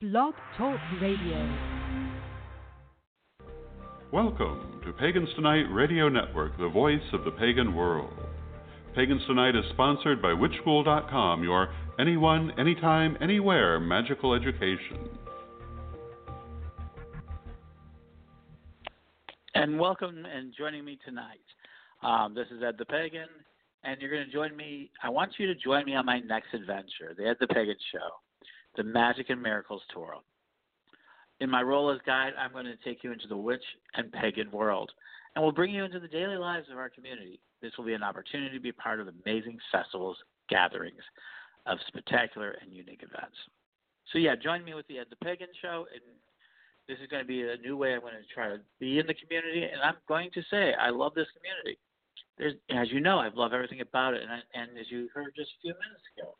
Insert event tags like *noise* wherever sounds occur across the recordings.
Blog Talk Radio. Welcome to Pagans Tonight Radio Network, the voice of the pagan world. Pagans Tonight is sponsored by WitchSchool.com, your anyone, anytime, anywhere magical education. And welcome and joining me tonight. Um, this is Ed the Pagan, and you're going to join me. I want you to join me on my next adventure, the Ed the Pagan Show, the Magic and Miracles Tour. In my role as guide, I'm going to take you into the witch and pagan world, and we'll bring you into the daily lives of our community. This will be an opportunity to be part of amazing festivals, gatherings of spectacular and unique events. So, yeah, join me with the Ed the Pagan Show, and this is going to be a new way I'm going to try to be in the community, and I'm going to say I love this community there's, as you know, I love everything about it, and I, and as you heard just a few minutes ago,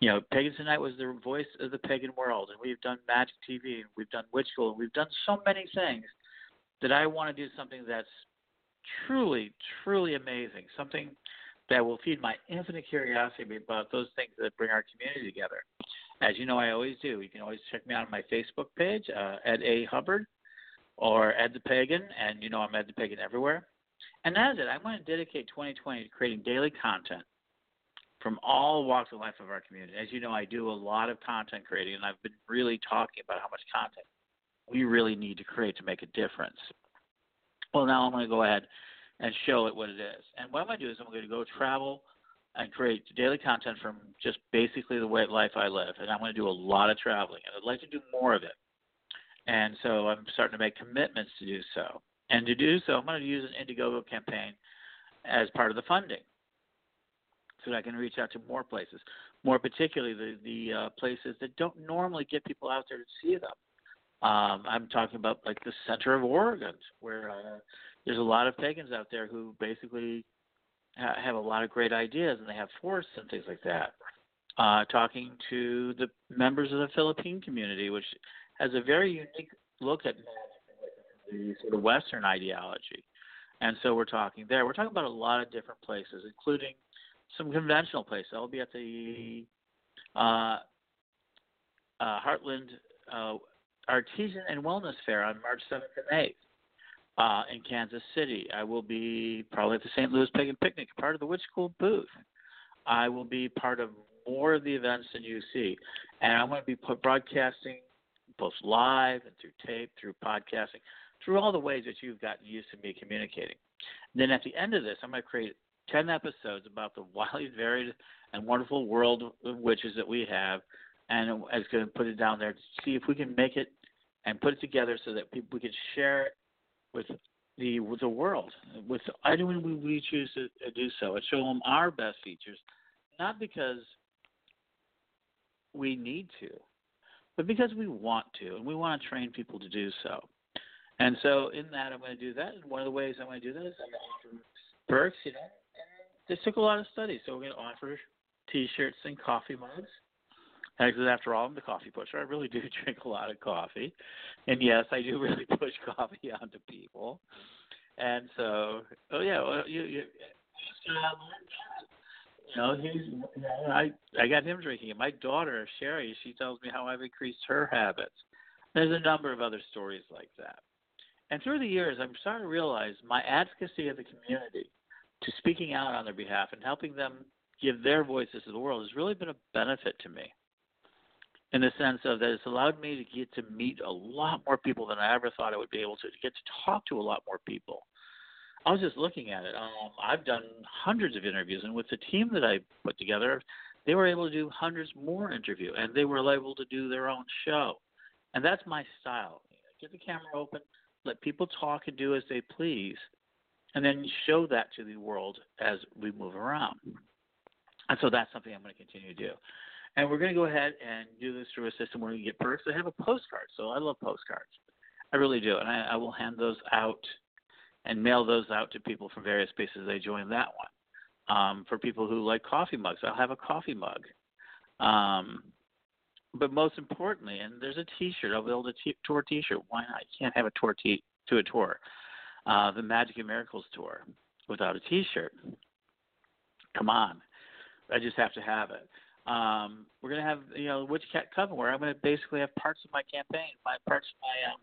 you know, Pagans Tonight was the voice of the pagan world, and we've done Magic TV, and we've done Witch School, and we've done so many things that I want to do something that's truly, truly amazing, something that will feed my infinite curiosity about those things that bring our community together. As you know, I always do. You can always check me out on my Facebook page, uh, Ed A Hubbard, or Ed the Pagan, and you know I'm Ed the Pagan everywhere. And that's it. I want to dedicate 2020 to creating daily content from all walks of life of our community. As you know, I do a lot of content creating, and I've been really talking about how much content we really need to create to make a difference. Well, now I'm going to go ahead and show it what it is. And what I'm going to do is I'm going to go travel and create daily content from just basically the way life I live. And I'm going to do a lot of traveling, and I'd like to do more of it. And so I'm starting to make commitments to do so. And to do so, I'm going to use an Indiegogo campaign as part of the funding so that I can reach out to more places, more particularly the, the uh, places that don't normally get people out there to see them. Um, I'm talking about like the center of Oregon, where uh, there's a lot of pagans out there who basically ha- have a lot of great ideas and they have forests and things like that. Uh, talking to the members of the Philippine community, which has a very unique look at the sort of Western ideology. And so we're talking there. We're talking about a lot of different places, including some conventional places. I'll be at the uh, uh, Heartland uh, Artisan and Wellness Fair on March 7th and 8th uh, in Kansas City. I will be probably at the St. Louis Pagan Picnic, part of the Witch School booth. I will be part of more of the events than you see. And I'm going to be broadcasting both live and through tape, through podcasting through all the ways that you've gotten used to me communicating. And then at the end of this, I'm going to create 10 episodes about the wildly varied and wonderful world of witches that we have. And I'm going to put it down there to see if we can make it and put it together so that people we can share it with the with the world, with anyone we, we choose to do so, and show them our best features, not because we need to, but because we want to, and we want to train people to do so. And so in that, I'm going to do that. And one of the ways I'm going to do that is I'm going to offer perks, you know. This took a lot of study, so we're going to offer T-shirts and coffee mugs. Because after all, I'm the coffee pusher. I really do *laughs* drink a lot of coffee, and yes, I do really *laughs* push coffee onto people. And so, oh yeah, well, you, you, you know, he's, I I got him drinking it. My daughter Sherry, she tells me how I've increased her habits. There's a number of other stories like that. And through the years, I'm starting to realize my advocacy of the community to speaking out on their behalf and helping them give their voices to the world has really been a benefit to me in the sense of that it's allowed me to get to meet a lot more people than I ever thought I would be able to, to get to talk to a lot more people. I was just looking at it. Um, I've done hundreds of interviews, and with the team that I put together, they were able to do hundreds more interview, and they were able to do their own show. And that's my style. Get the camera open, let people talk and do as they please, and then show that to the world as we move around. And so that's something I'm going to continue to do. And we're going to go ahead and do this through a system where we get perks. I have a postcard, so I love postcards. I really do. And I, I will hand those out and mail those out to people from various places they join that one. Um, for people who like coffee mugs, I'll have a coffee mug. Um, but most importantly, and there's a T-shirt. I'll build a t- tour T-shirt. Why not? You can't have a tour t- to a tour. Uh, the Magic and Miracles tour without a T-shirt. Come on, I just have to have it. Um, we're gonna have you know Witch Cat Coven, where I'm gonna basically have parts of my campaign, my parts of my um,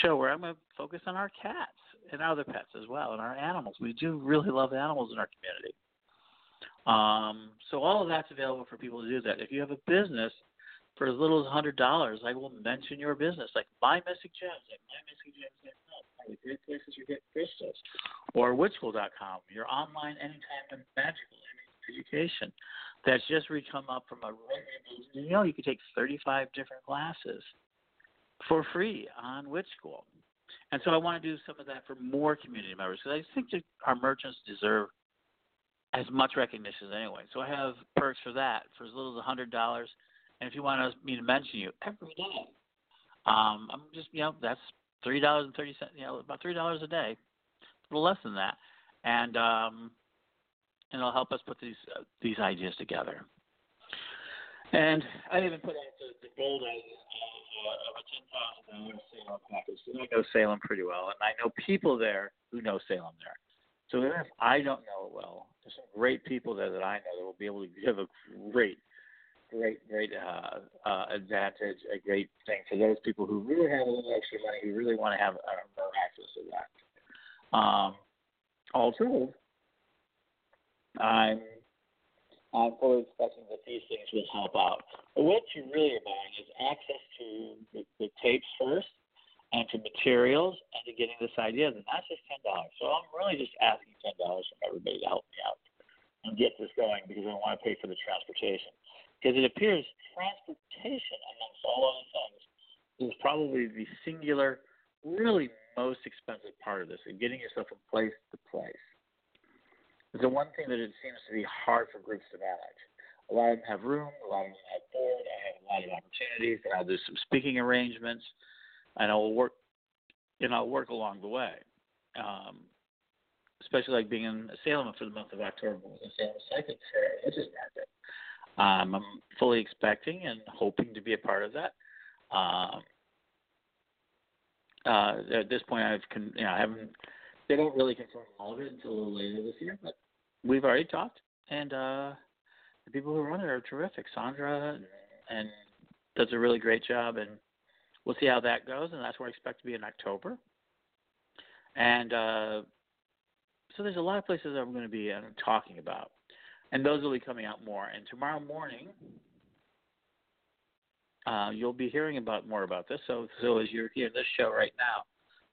show, where I'm gonna focus on our cats and other pets as well, and our animals. We do really love animals in our community. Um, so all of that's available for people to do that. If you have a business for as little as hundred dollars, I will mention your business, like My Missing Gems, like My Missing Gems the great places you get crystals, or witchschool.com, your online anytime and magical education. That's just re come up from a you know you could take 35 different classes for free on Witch School. And so I want to do some of that for more community members because I think that our merchants deserve as much recognition as. So I have perks for that for as little as a hundred dollars. And if you want me to mention you every day, um, I'm just you know that's three dollars and thirty cents. You know about three dollars a day, a little less than that, and um, and it'll help us put these uh, these ideas together. And I even put out the, the gold idea of a ten thousand dollar Salem package. I know Salem pretty well, and I know people there who know Salem there. So even if I don't know it well, there's some great people there that I know that will be able to give a great, great, great uh, uh, advantage, a great thing for those people who really have a little extra money, who really want to have uh, access to that. Um, all I'm I'm fully expecting that these things will help out. But what you really are buying is access to the, the tapes first, and to materials, and to getting this idea. And that's just ten dollars. So I'm really just asking ten dollars from everybody to help me out and get this going because I want to pay for the transportation. Because it appears transportation, amongst all other things, is probably the singular, really most expensive part of this, and getting yourself from place to place is the one thing that it seems to be hard for groups to manage. A lot of them have room, a lot of them have board, I have a lot of opportunities, and I'll do some speaking arrangements, and I'll work, and I'll work along the way. Um, especially like being in Salem for the month of October was a Salem Psychic Fair, is market. Um, I'm fully expecting and hoping to be a part of that. Um, uh, at this point, I've con- you know I haven't. They don't really confirm all of it until a little later this year, but we've already talked, and uh, the people who run it are terrific. Sandra and, and does a really great job, and we'll see how that goes. And that's where I expect to be in October. And uh, so there's a lot of places that I'm going to be uh, talking about, and those will be coming out more. And tomorrow morning, uh, you'll be hearing about more about this. So, so as you're hearing this show right now,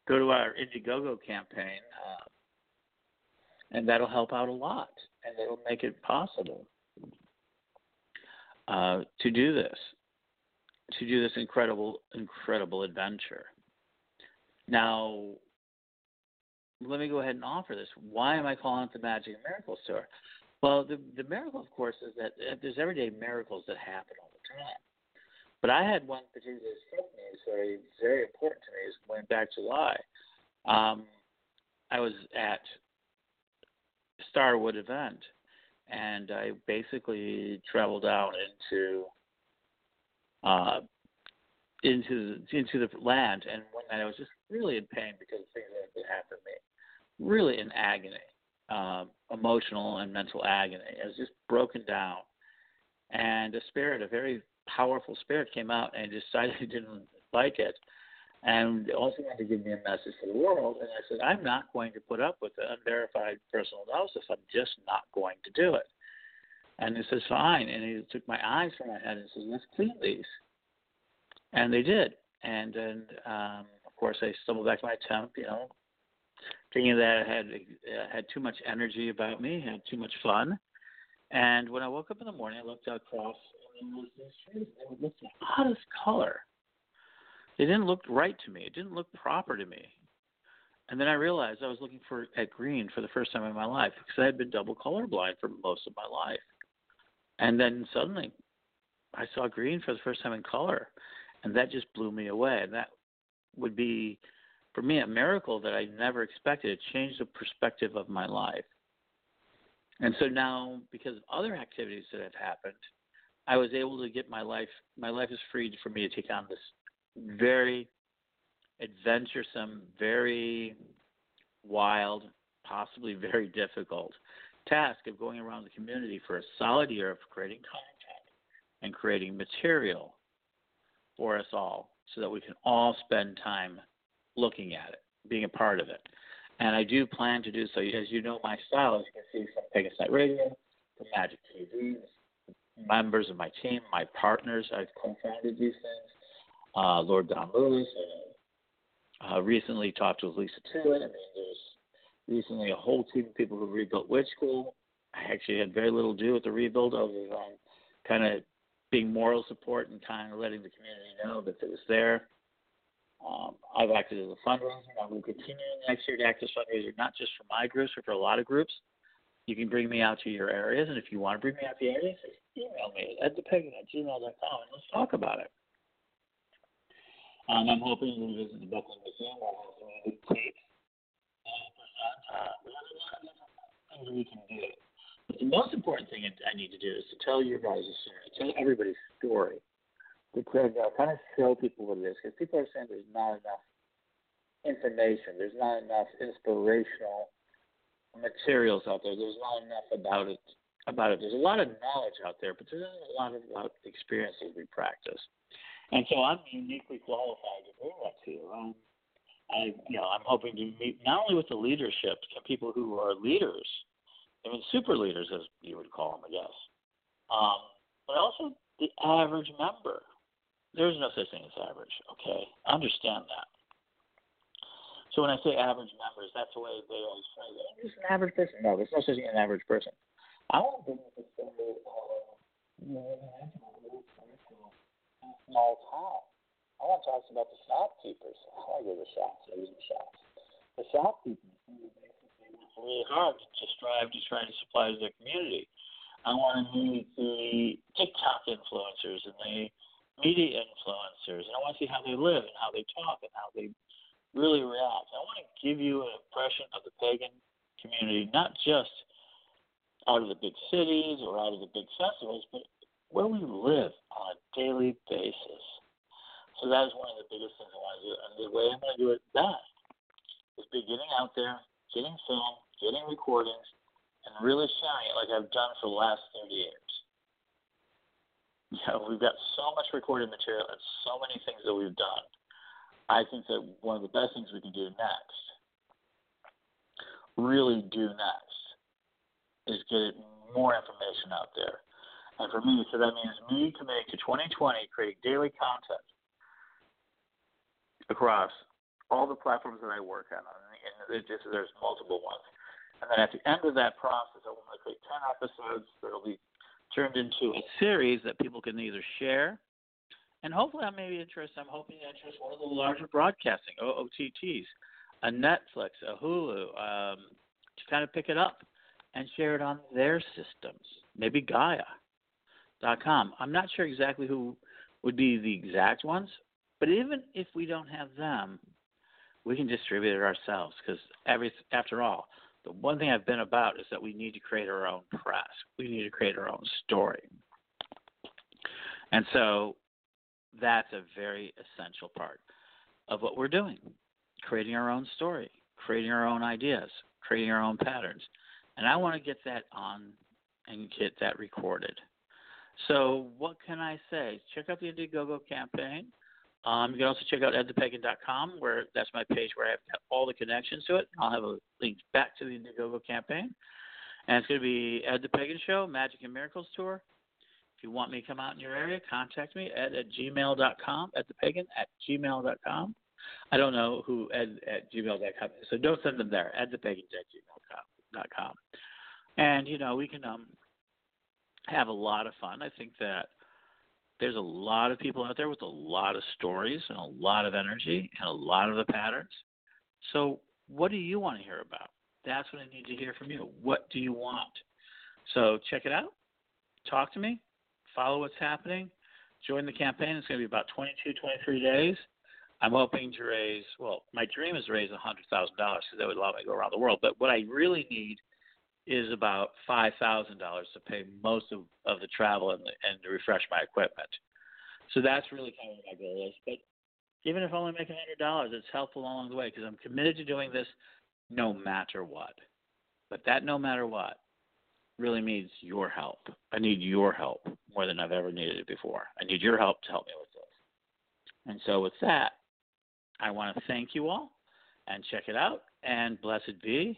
go to our Indiegogo campaign. Uh, and that'll help out a lot, and it'll make it possible uh, to do this, to do this incredible, incredible adventure. Now, let me go ahead and offer this. Why am I calling it the Magic and Miracles Tour? Well, the the miracle, of course, is that there's everyday miracles that happen all the time. But I had one particular as very, very important to me. Is when back July, um, I was at Starwood event, and I basically traveled out into uh, into into the land. And one night I was just really in pain because things had really in agony, um, emotional and mental agony. I was just broken down, and a spirit, a very powerful spirit, came out and *laughs* decided he didn't like it and also wanted to give me a message for the world. And I said, I'm not going to put up with the unverified personal analysis. I'm just not going to do it. And he says, fine. And he took my eyes from my head and says, let's clean these. And they did. And then, um, of course, I stumbled back to my temp, you know, thinking that I had uh, had too much energy about me, had too much fun. And when I woke up in the morning, I looked out across, and there was tree. It looked the oddest color it didn't look right to me. It didn't look proper to me. And then I realized I was looking for at green for the first time in my life because I had been double colorblind for most of my life. And then suddenly I saw green for the first time in color and that just blew me away. And that would be for me a miracle that I never expected. It changed the perspective of my life. And so now because of other activities that have happened, I was able to get my life my life is freed for me to take on this very adventuresome, very wild, possibly very difficult task of going around the community for a solid year of creating content and creating material for us all so that we can all spend time looking at it, being a part of it. And I do plan to do so. As you know my style, as you can see from Pagan Tonight Radio, the Magic TV, members of my team, my partners, I've co-founded these things. Uh, Lord Don Lewis, uh, uh, recently talked with Lisa Tuitt. I mean, there's recently a whole team of people who rebuilt Witch School. I actually had very little to do with the rebuild other than kind of being moral support and kind of letting the community know that it was there. Um, I've acted as a fundraiser. I will continue next year to act as fundraiser, not just for my groups, but for a lot of groups. You can bring me out to your areas, and if you want to bring me out to your areas, email me at thepagan at gmail.com and let's talk about it. Um, I'm hoping to visit the Brooklyn Museum. We'll have some new tapes. We a lot of we can do. But the most important thing I need to do is to tell your guys' story, tell everybody's story to uh, kind of show people what it is because people are saying there's not enough information, there's not enough inspirational materials out there, there's not enough about it. About it, there's a lot of knowledge out there, but there's not a lot of about experiences we practice, and so I'm uniquely qualified to bring that to you. Um, I, you know, I'm hoping to meet not only with the leadership, people who are leaders, I mean, super leaders, as you would call them, I guess, um, but also the average member there's no such thing as average, okay? Understand that. So when I say average members, that's the way they always say it. I'm just an average person. No, there's no such thing as an average person. I want to bring to uh, you know, small town. I want to talk about the shopkeepers. I want to the shops. I use the shops. The shopkeepers work really hard to strive to try to supply to their community. I want to meet the TikTok influencers and the media influencers, and I want to see how they live and how they talk and how they really react. I want to give you an impression of the pagan community, not just out of the big cities or out of the big festivals, but where we live on a daily basis. So that is one of the biggest things I want to do. And the way I'm going to do it best is be getting out there, getting film, getting recordings, and really sharing it like I've done for the last 30 years. *laughs* You know, we've got so much recorded material and so many things that we've done. I think that one of the best things we can do next, really do next, is get more information out there. And for me, so that means me to 2020, creating daily content across all the platforms that I work on. And just, there's multiple ones. And then at the end of that process, I want to create 10 episodes that'll be turned into a series that people can either share, and hopefully I may be interested. I'm hoping to interest one of the larger broadcasting OOTTs, a Netflix, a Hulu, um, to kind of pick it up and share it on their systems. Maybe Gaia.com. I'm not sure exactly who would be the exact ones, but even if we don't have them, we can distribute it ourselves because every after all, the one thing I've been about is that we need to create our own press. We need to create our own story. And so that's a very essential part of what we're doing creating our own story, creating our own ideas, creating our own patterns. And I want to get that on and get that recorded. So, what can I say? Check out the Indiegogo campaign. Um, you can also check out edthepagan.com, where that's my page where I have all the connections to it. I'll have a link back to the Indiegogo campaign. And it's going to be Ed the Pagan Show, Magic and Miracles Tour. If you want me to come out in your area, contact me, ed at gmail.com, pagan at gmail.com. I don't know who ed at gmail.com is, so don't send them there, ed the pagan at gmail.com. And, you know, we can um, have a lot of fun. I think that – there's a lot of people out there with a lot of stories and a lot of energy and a lot of the patterns. So, what do you want to hear about? That's what I need to hear from you. What do you want? So, check it out. Talk to me. Follow what's happening. Join the campaign. It's going to be about 22, 23 days. I'm hoping to raise, well, my dream is to raise $100,000 because that would allow me to go around the world. But what I really need is about five thousand dollars to pay most of, of the travel and, and to refresh my equipment. So that's really kind of what my goal is. But even if I only make a hundred dollars, it's helpful along the way because I'm committed to doing this no matter what. But that no matter what really needs your help. I need your help more than I've ever needed it before. I need your help to help me with this. And so, with that, I want to thank you all and check it out and blessed be